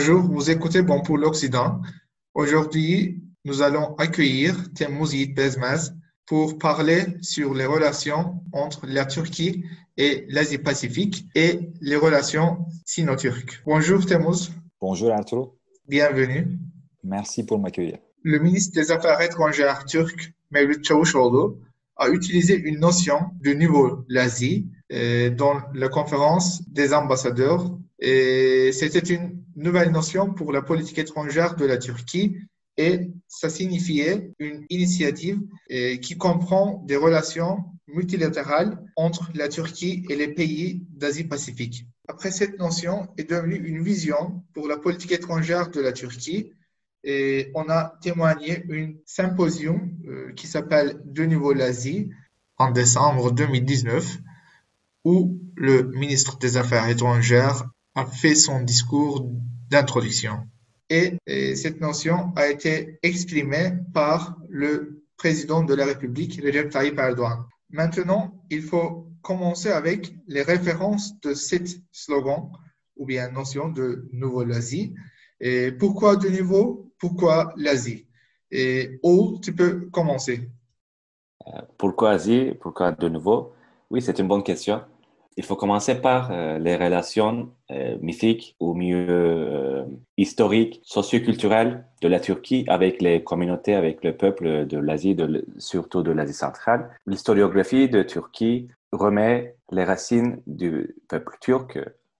Bonjour, vous écoutez Bon pour l'Occident. Aujourd'hui, nous allons accueillir Temuzid Bezmaz pour parler sur les relations entre la Turquie et l'Asie-Pacifique et les relations sino-turques. Bonjour Temuz. Bonjour Arturo. Bienvenue. Merci pour m'accueillir. Le ministre des Affaires étrangères turc, Mevlut Çavuşoğlu, a utilisé une notion de niveau l'Asie euh, dans la conférence des ambassadeurs. Et c'était une nouvelle notion pour la politique étrangère de la Turquie et ça signifiait une initiative euh, qui comprend des relations multilatérales entre la Turquie et les pays d'Asie-Pacifique. Après, cette notion est devenue une vision pour la politique étrangère de la Turquie et on a témoigné une symposium euh, qui s'appelle De nouveau l'Asie en décembre 2019 où le ministre des Affaires étrangères a fait son discours d'introduction. Et, cette notion a été exprimée par le président de la République, Recep Tayyip Erdogan. Maintenant, il faut commencer avec les références de cet slogan ou bien notion de nouveau l'Asie. Et pourquoi de nouveau? Pourquoi l'Asie? Et où tu peux commencer? Euh, Pourquoi Asie? Pourquoi de nouveau? Oui, c'est une bonne question. Il faut commencer par euh, les relations euh, mythiques ou mieux euh, historiques, socioculturelles de la Turquie avec les communautés, avec le peuple de l'Asie, surtout de l'Asie centrale. L'historiographie de Turquie remet les racines du peuple turc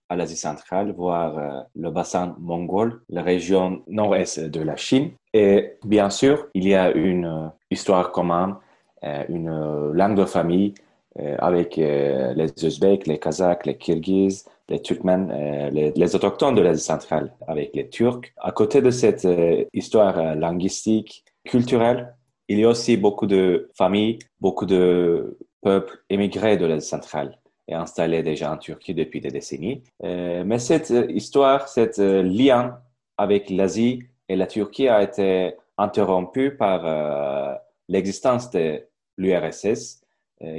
à l'Asie centrale, voire le bassin mongol, la région nord-est de la Chine. Et bien sûr, il y a une histoire commune, une langue de famille, euh, avec euh, les Ouzbeks, les Kazakhs, les Kirghizes, les Turkmènes, euh, les, autochtones de l'Asie centrale, avec les Turcs. À côté de cette histoire linguistique, culturelle, il y a aussi beaucoup de familles, beaucoup de peuples émigrés de l'Asie centrale et installés déjà en Turquie depuis des décennies. mais cette histoire, cette lien avec l'Asie et la Turquie a été interrompue par l'existence de l'URSS euh,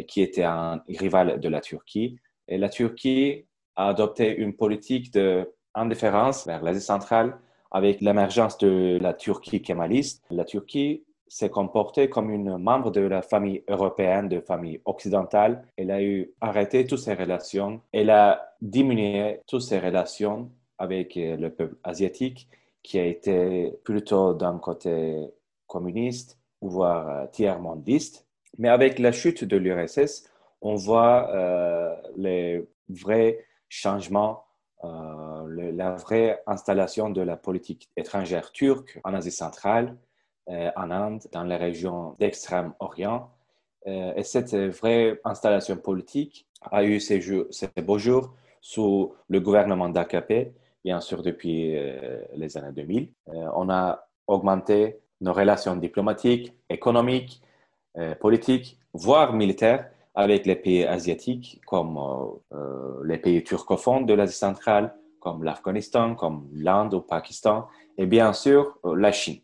qui était un rival de la Turquie. Et la Turquie a adopté une politique d'indifférence vers l'Asie centrale avec l'émergence de la Turquie kémaliste. La Turquie s'est comportée comme une membre de la famille européenne, de famille occidentale. Elle a eu arrêté toutes ses relations. Elle a diminué toutes ses relations avec euh, le peuple asiatique qui a été plutôt d'un côté communiste, voire euh, tiers-mondiste. Mais avec la chute de l'URSS, on voit euh, les vrais changements, euh, la vraie installation de la politique étrangère turque en Asie centrale, euh, en Inde, dans les régions d'Extrême-Orient. et cette vraie installation politique a eu ses, ses beaux jours sous le gouvernement d'AKP, bien sûr depuis les années 2000. on a augmenté nos relations diplomatiques, économiques, politique, voire militaire, avec les pays asiatiques comme euh, euh, les pays turcophones de l'Asie centrale, comme l'Afghanistan, comme l'Inde ou le Pakistan, et bien sûr la Chine.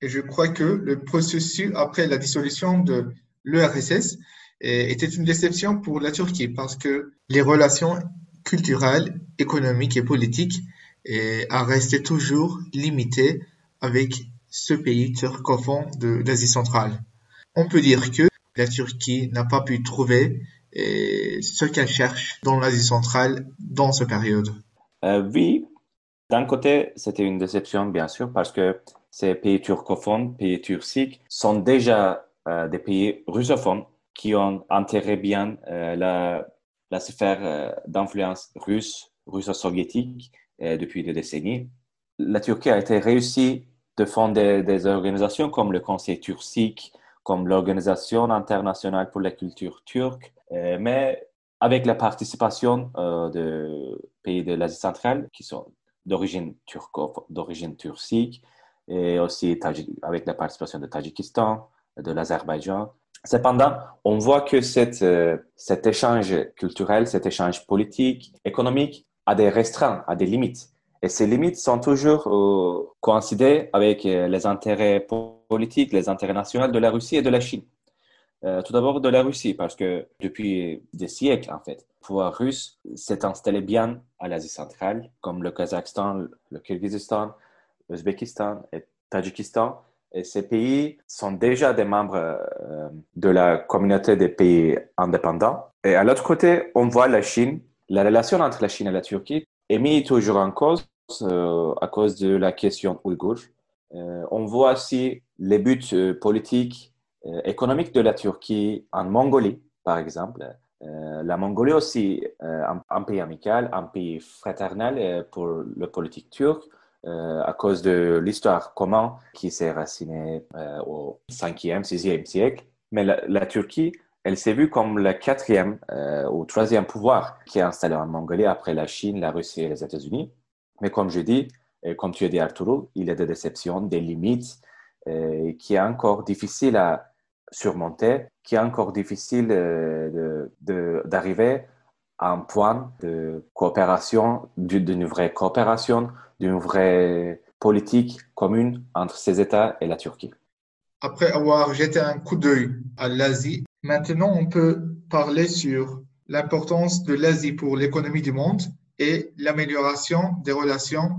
Et je crois que le processus après la dissolution de l'URSS était une déception pour la Turquie parce que les relations culturelles, économiques et politiques ont resté toujours limitées avec ce pays turcophone d'Asie centrale on peut dire que la Turquie n'a pas pu trouver euh, ce qu'elle cherche dans l'Asie centrale dans cette période. Euh, oui, d'un côté, c'était une déception, bien sûr, parce que ces pays turcophones, pays turciques, sont déjà euh, des pays russophones qui ont enterré bien la, la, sphère d'influence russe, russo-soviétique depuis des décennies. La Turquie a été réussie de fonder des organisations comme le Conseil turcique, comme l'Organisation internationale pour la culture turque, euh, mais avec la participation euh, de pays de l'Asie centrale qui sont d'origine turco, d'origine turcique, et aussi avec la participation de Tadjikistan, de l'Azerbaïdjan. Cependant, on voit que euh, cet échange culturel, cet échange politique, économique, a des restreints, a des limites. Et ces limites sont toujours coïncidées avec les intérêts les intérêts nationaux de la Russie et de la Chine. Euh, tout d'abord de la Russie, parce que depuis des siècles, en fait, le pouvoir russe s'est installé bien à l'Asie centrale, comme le Kazakhstan, le Kyrgyzstan, l'Ouzbékistan et Tadjikistan. Et ces pays sont déjà des membres euh, de la communauté des pays indépendants. Et à l'autre côté, on voit la Chine. La relation entre la Chine et la Turquie est mise toujours en cause euh, à cause de la question ouïghour. on voit aussi les buts politiques euh, économique de la Turquie en Mongolie, par exemple. Euh, la Mongolie aussi, euh, un, pays amical, un pays fraternel pour le politique turc, à cause de l'histoire commune qui s'est racinée au 5e, 6e siècle. Mais la, Turquie, elle s'est vue comme le quatrième ou troisième pouvoir qui est installé en Mongolie après la Chine, la Russie et les États-Unis. Mais comme je dis, comme tu as dit Arturo, il y a des déceptions, des limites qui est encore difficile à, surmonter, qui est encore difficile euh, d'arriver à un point de coopération, d'une vraie coopération, d'une vraie politique commune entre ces États et la Turquie. Après avoir jeté un coup d'œil à l'Asie, maintenant on peut parler sur l'importance de l'Asie pour l'économie du monde et l'amélioration des relations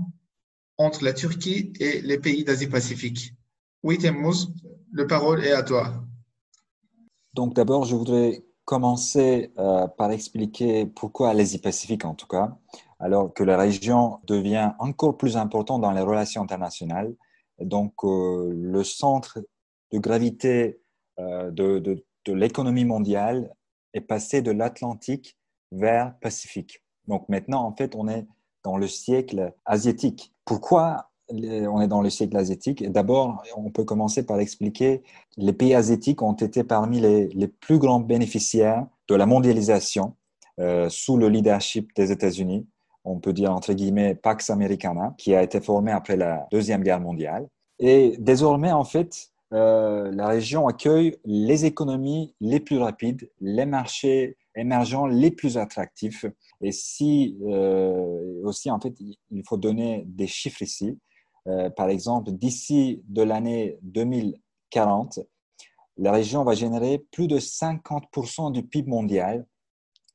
entre la Turquie et les pays d'Asie-Pacifique. Oui, Temmuz, le parole est à toi. Donc d'abord, je voudrais commencer euh, par expliquer pourquoi l'Asie-Pacifique en tout cas, alors que la région devient encore plus importante dans les relations internationales. Donc euh, le centre de gravité euh, de, de l'économie mondiale est passé de l'Atlantique vers Pacifique. Donc maintenant, en fait, on est dans le siècle asiatique. Pourquoi on est dans le siècle asiatique. D'abord, on peut commencer par expliquer les pays asiatiques ont été parmi les, plus grands bénéficiaires de la mondialisation euh, sous le leadership des États-Unis. On peut dire entre guillemets Pax Americana, qui a été formé après la Deuxième Guerre mondiale. Et désormais, en fait, euh, la région accueille les économies les plus rapides, les marchés émergents les plus attractifs. Et si euh, aussi, en fait, il faut donner des chiffres ici. Euh, par exemple, d'ici de l'année 2040, la région va générer plus de 50% du PIB mondial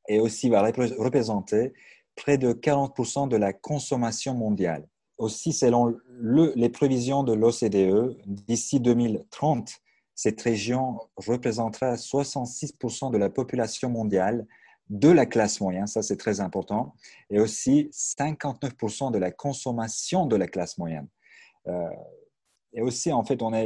et aussi va représenter près de 40% de la consommation mondiale. Aussi, selon les prévisions de l'OCDE, d'ici 2030, cette région représentera 66% de la population mondiale de la classe moyenne, ça c'est très important, et aussi 59% de la consommation de la classe moyenne. Euh, et aussi, en fait, on a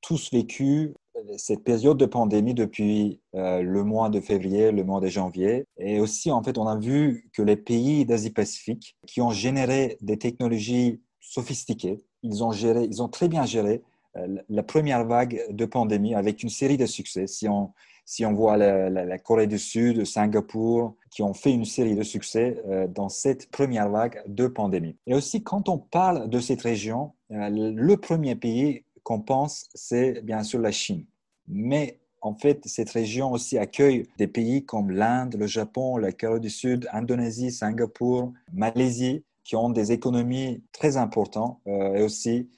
tous vécu cette période de pandémie depuis euh, le mois de février, le mois de janvier. Et aussi, en fait, on a vu que les pays d'Asie-Pacifique qui ont généré des technologies sophistiquées, ils ont, géré, ils ont très bien géré euh, la première vague de pandémie avec une série de succès. Si on, si on voit la, Corée du Sud, Singapour, qui ont fait une série de succès euh, dans cette première vague de pandémie. Et aussi, quand on parle de cette région, euh, le premier pays qu'on pense, c'est bien sûr la Chine. Mais en fait, cette région aussi accueille des pays comme l'Inde, le Japon, la Corée du Sud, Indonésie, Singapour, Malaisie, qui ont des économies très importantes euh, et aussi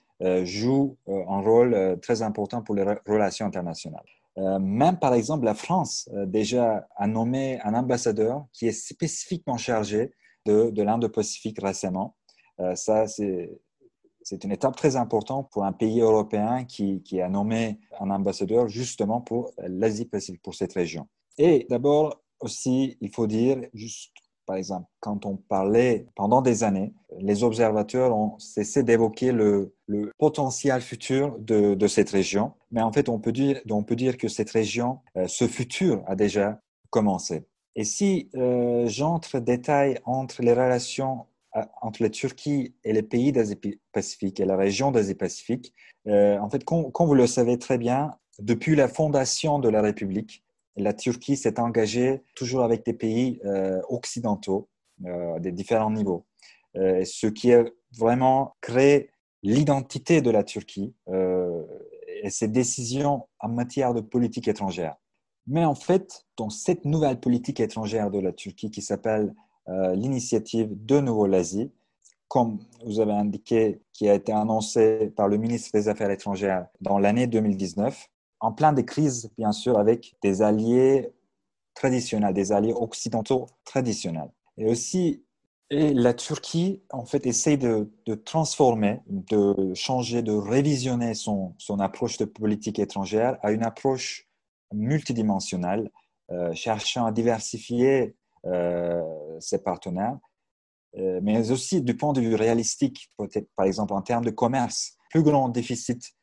jouent un rôle très important pour les relations internationales. Euh, même par exemple, la France euh, déjà a nommé un ambassadeur qui est spécifiquement chargé de, de l'Indo-Pacifique récemment. Euh, ça, c'est une étape très importante pour un pays européen qui, qui a nommé un ambassadeur justement pour l'Asie-Pacifique, pour cette région. Et d'abord aussi, il faut dire, juste par exemple, quand on parlait pendant des années, les observateurs ont cessé d'évoquer le, potentiel futur de, cette région. Mais en fait, on peut dire, que cette région, euh, ce futur a déjà commencé. Et si euh, j'entre détail entre les relations euh, entre la Turquie et les pays d'Asie-Pacifique et la région d'Asie-Pacifique, en fait, comme, vous le savez très bien, depuis la fondation de la République, la Turquie s'est engagée toujours avec des pays euh, occidentaux, euh, des différents niveaux, euh, ce qui a vraiment créé l'identité de la Turquie et ses décisions en matière de politique étrangère. Mais en fait, dans cette nouvelle politique étrangère de la Turquie qui s'appelle l'initiative de nouveau l'Asie, comme vous avez indiqué, qui a été annoncée par le ministre des Affaires étrangères dans l'année 2019, en plein de crises, bien sûr, avec des alliés traditionnels, des alliés occidentaux traditionnels. Et aussi, et la Turquie, en fait, essaie de, transformer, de changer, de révisionner son, approche de politique étrangère à une approche multidimensionnelle, euh, cherchant à diversifier euh, ses partenaires, euh, mais aussi du point de vue réalistique, par exemple en termes de commerce. Le plus grand déficit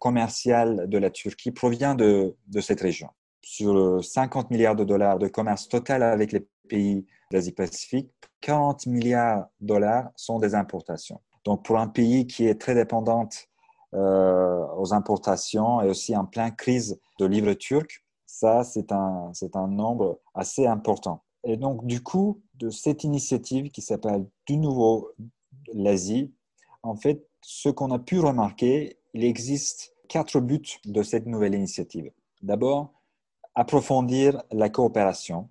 commercial de la Turquie provient de, de cette région. Sur 50 milliards de dollars de commerce total avec les pays d'Asie-Pacifique, 40 milliards de dollars sont des importations. Donc, pour un pays qui est très dépendant euh, aux importations et aussi en pleine crise de livres turcs, ça, c'est un, c'est un nombre assez important. Et donc, du coup, de cette initiative qui s'appelle Du Nouveau l'Asie, en fait, ce qu'on a pu remarquer, il existe quatre buts de cette nouvelle initiative. D'abord, approfondir la coopération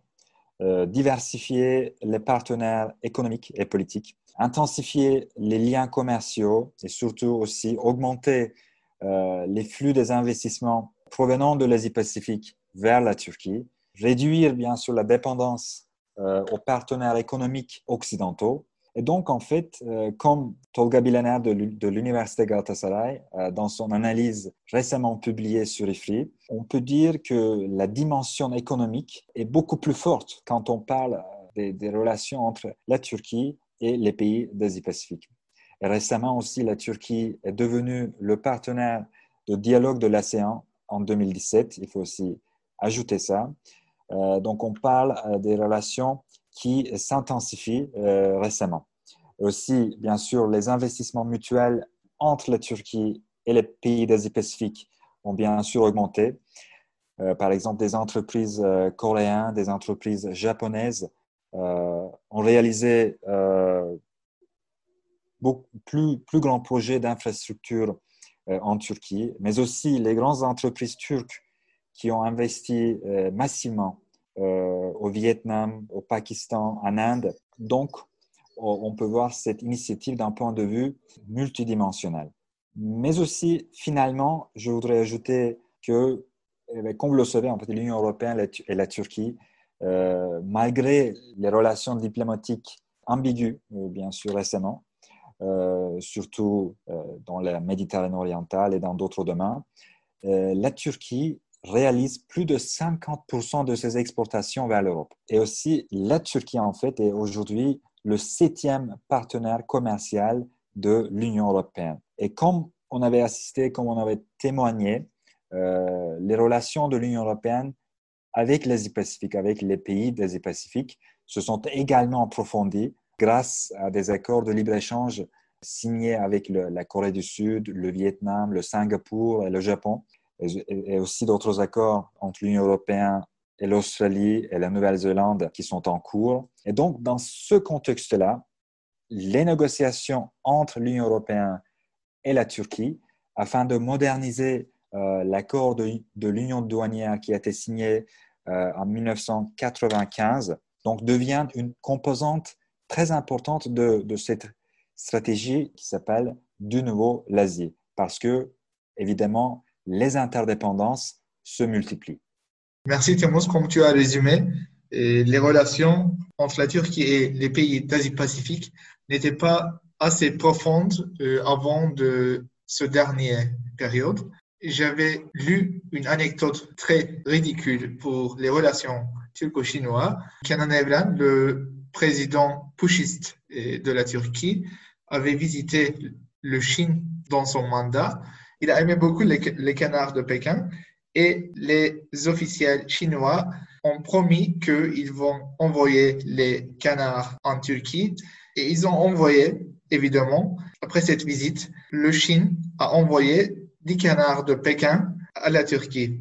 diversifier les partenaires économiques et politiques, intensifier les liens commerciaux et surtout aussi augmenter euh, les flux des investissements provenant de l'Asie-Pacifique vers la Turquie, réduire bien sûr la dépendance euh, aux partenaires économiques occidentaux et donc, en fait, euh, comme Tolga Bilaner de l'Université Galatasaray, euh, dans son analyse récemment publiée sur IFRI, on peut dire que la dimension économique est beaucoup plus forte quand on parle euh, des, relations entre la Turquie et les pays d'Asie-Pacifique. Récemment aussi, la Turquie est devenue le partenaire de dialogue de l'ASEAN en 2017. Il faut aussi ajouter ça. donc, on parle des relations qui s'intensifie euh, récemment. Aussi, bien sûr, les investissements mutuels entre la Turquie et les pays d'Asie-Pacifique ont bien sûr augmenté. Euh, par exemple, des entreprises euh, coréennes, des entreprises japonaises ont réalisé plus, plus grands projets d'infrastructure en Turquie, mais aussi les grandes entreprises turques qui ont investi massivement au Vietnam, au Pakistan, en Inde. Donc, on peut voir cette initiative d'un point de vue multidimensionnel. Mais aussi, finalement, je voudrais ajouter que, eh comme vous le savez, en fait, l'Union européenne et la Turquie, euh, malgré les relations diplomatiques ambiguës, euh, bien sûr, récemment, surtout dans la Méditerranée orientale et dans d'autres domaines, la Turquie réalise plus de 50% de ses exportations vers l'Europe. Et aussi, la Turquie, en fait, est aujourd'hui le septième partenaire commercial de l'Union européenne. Et comme on avait assisté, comme on avait témoigné, euh, les relations de l'Union européenne avec l'Asie-Pacifique, avec les pays d'Asie-Pacifique, se sont également approfondies grâce à des accords de libre-échange signés avec la Corée du Sud, le Vietnam, le Singapour et le Japon et, aussi d'autres accords entre l'Union européenne et l'Australie et la Nouvelle-Zélande qui sont en cours. Et donc, dans ce contexte-là, les négociations entre l'Union européenne et la Turquie, afin de moderniser euh, l'accord de, l'Union douanière qui a été signé euh, en 1995, donc devient une composante très importante de, de cette stratégie qui s'appelle du nouveau l'Asie. Parce que, évidemment, les interdépendances se multiplient. Merci Thémos, comme tu as résumé, les relations entre la Turquie et les pays d'Asie-Pacifique n'étaient pas assez profondes euh, avant de ce dernier période. J'avais lu une anecdote très ridicule pour les relations turco-chinoises. Kenan Evren, le président pushiste euh, de la Turquie, avait visité le Chine dans son mandat il a aimé beaucoup les, canards de Pékin et les officiels chinois ont promis qu'ils vont envoyer les canards en Turquie et ils ont envoyé, évidemment, après cette visite, le Chine a envoyé 10 canards de Pékin à la Turquie.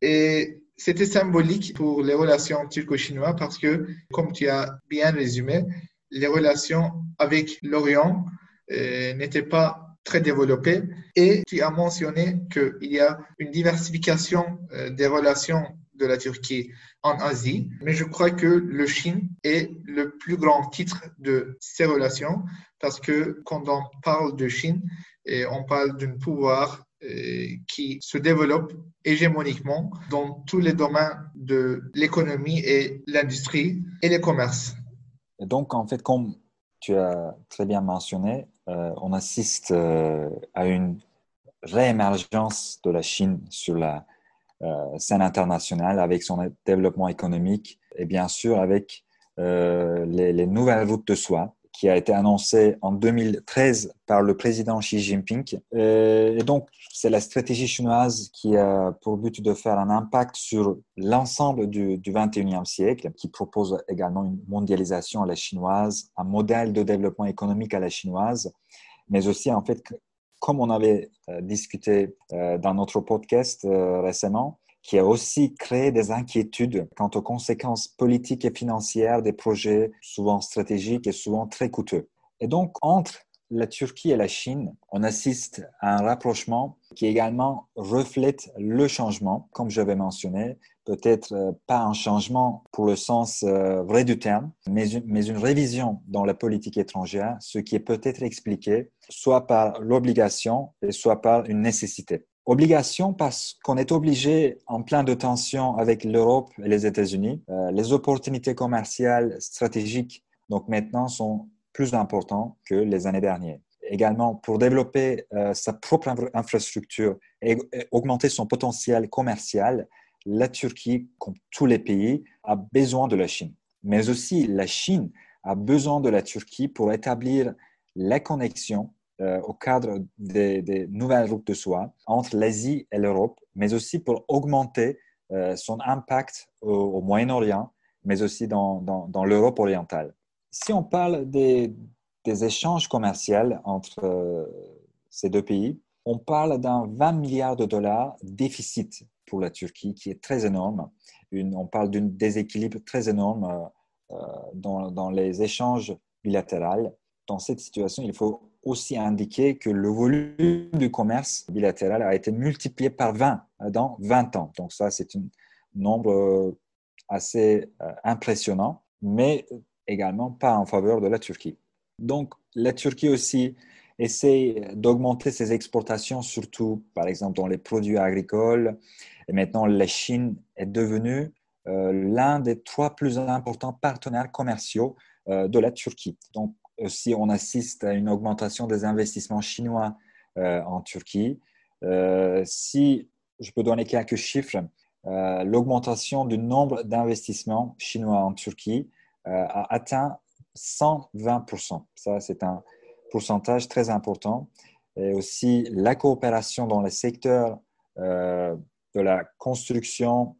Et c'était symbolique pour les relations turco-chinoises parce que, comme tu as bien résumé, les relations avec l'Orient euh, n'étaient pas très développé. Et tu as mentionné qu'il y a une diversification euh, des relations de la Turquie en Asie, mais je crois que le Chine est le plus grand titre de ces relations parce que quand on parle de Chine, et on parle d'un pouvoir qui se développe hégémoniquement dans tous les domaines de l'économie et l'industrie et les commerces. Et donc, en fait, comme tu as très bien mentionné, on assiste à une réémergence de la Chine sur la euh, scène internationale avec son développement économique et bien sûr avec euh, les, nouvelles routes de soie qui a été annoncée en 2013 par le président Xi Jinping. Euh, et donc, c'est la stratégie chinoise qui a pour but de faire un impact sur l'ensemble du, du 21e siècle, qui propose également une mondialisation à la chinoise, un modèle de développement économique à la chinoise, mais aussi en fait comme on avait euh, discuté euh, dans notre podcast récemment, qui a aussi créé des inquiétudes quant aux conséquences politiques et financières des projets souvent stratégiques et souvent très coûteux. Et donc, entre la Turquie et la Chine, on assiste à un rapprochement qui également reflète le changement, comme j'avais mentionné, peut-être euh, pas un changement pour le sens euh, vrai du terme, mais une, mais une révision dans la politique étrangère, ce qui est peut-être expliqué soit par l'obligation et soit par une nécessité. Obligation parce qu'on est obligé, en plein de tensions avec l'Europe et les États-Unis, euh, les opportunités commerciales stratégiques, donc maintenant, sont plus important que les années dernières. Également, pour développer euh, sa propre infrastructure et, augmenter son potentiel commercial, la Turquie, comme tous les pays, a besoin de la Chine. Mais aussi, la Chine a besoin de la Turquie pour établir la connexion euh, au cadre des, nouvelles routes de soie entre l'Asie et l'Europe, mais aussi pour augmenter euh, son impact au, Moyen-Orient, mais aussi dans, dans l'Europe orientale si on parle des, échanges commerciaux entre euh, ces deux pays, on parle d'un 20 milliards de dollars déficit pour la Turquie, qui est très énorme. on parle d'un déséquilibre très énorme euh, dans, les échanges bilatéraux. Dans cette situation, il faut aussi indiquer que le volume du commerce bilatéral a été multiplié par 20 dans 20 ans. Donc ça, c'est un nombre assez impressionnant. Mais également pas en faveur de la Turquie. Donc, la Turquie aussi essaie d'augmenter ses exportations, surtout par exemple dans les produits agricoles. Et maintenant, la Chine est devenue euh, l'un des trois plus importants partenaires commerciaux euh, de la Turquie. Donc, aussi, on assiste à une augmentation des investissements chinois euh, en Turquie. si je peux donner quelques chiffres, l'augmentation du nombre d'investissements chinois en Turquie euh, a atteint 120%. Ça, c'est un pourcentage très important. Et aussi la coopération dans les secteurs euh, de la construction,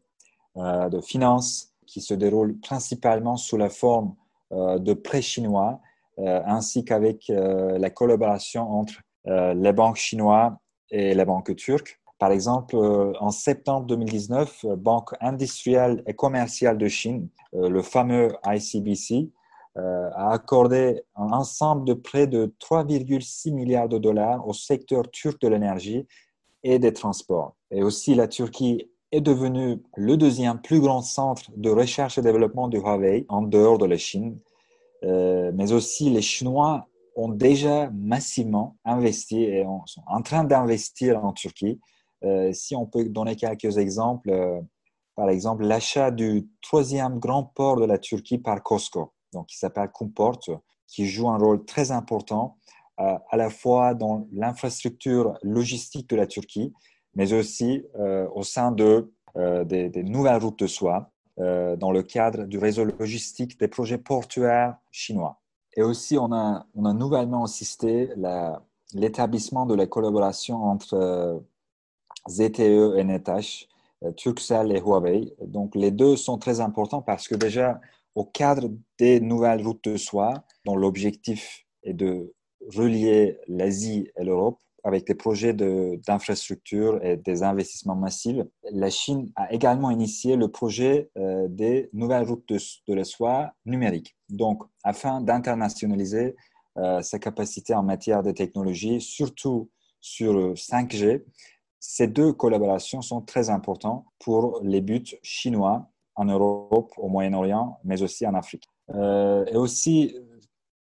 euh, de finances, qui se déroule principalement sous la forme de prêts chinois, ainsi qu'avec la collaboration entre les banques chinoises et les banques turques. Par exemple, en septembre 2019, Banque industrielle et commerciale de Chine euh, le fameux ICBC, euh, a accordé un ensemble de près de 3,6 milliards de dollars au secteur turc de l'énergie et des transports. Et aussi, la Turquie est devenue le deuxième plus grand centre de recherche et développement du Huawei en dehors de la Chine. Euh, mais aussi, les Chinois ont déjà massivement investi et sont en train d'investir en Turquie. si on peut donner quelques exemples, par exemple, l'achat du troisième grand port de la Turquie par Costco, donc qui s'appelle Kumport, qui joue un rôle très important euh, à la fois dans l'infrastructure logistique de la Turquie, mais aussi euh, au sein de, euh, des, nouvelles routes de soie dans le cadre du réseau logistique des projets portuaires chinois. Et aussi, on a, nouvellement assisté l'établissement de la collaboration entre ZTE et NetH euh, Turkcell et Huawei. Donc, les deux sont très importants parce que déjà, au cadre des nouvelles routes de soie, dont l'objectif est de relier l'Asie et l'Europe avec des projets d'infrastructures et des investissements massifs, la Chine a également initié le projet euh, des nouvelles routes de, la soie numériques. Donc, afin d'internationaliser euh, sa capacité en matière de technologie, surtout sur 5G, ces deux collaborations sont très importantes pour les buts chinois en Europe, au Moyen-Orient, mais aussi en Afrique. Euh, et aussi,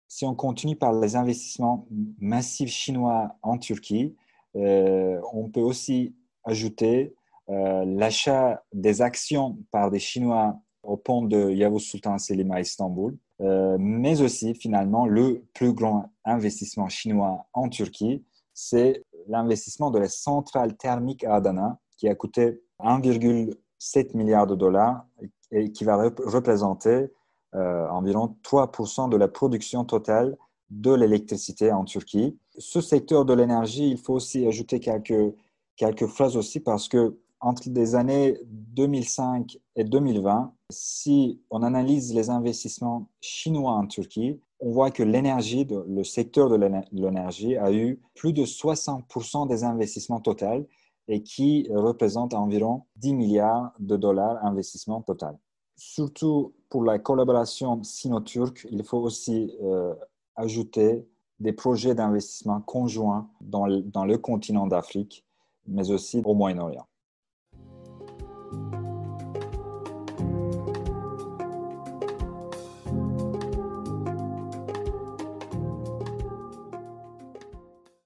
si on continue par les investissements massifs chinois en Turquie, on peut aussi ajouter l'achat des actions par des Chinois au pont de Yavuz Sultan Selim à Istanbul, mais aussi finalement le plus grand investissement chinois en Turquie, c'est l'investissement de la centrale thermique à Adana qui a coûté 1,7 milliard de dollars et qui va représenter euh, environ 3% de la production totale de l'électricité en Turquie. Ce secteur de l'énergie, il faut aussi ajouter quelques, quelques phrases aussi parce que entre les années 2005 et 2020, si on analyse les investissements chinois en Turquie, on voit que l'énergie, le secteur de l'énergie a eu plus de 60% des investissements totaux et qui représente environ 10 milliards de dollars d'investissement total. Surtout pour la collaboration sino-turque, il faut aussi euh, ajouter des projets d'investissement conjoints dans le, dans le continent d'Afrique, mais aussi au Moyen-Orient.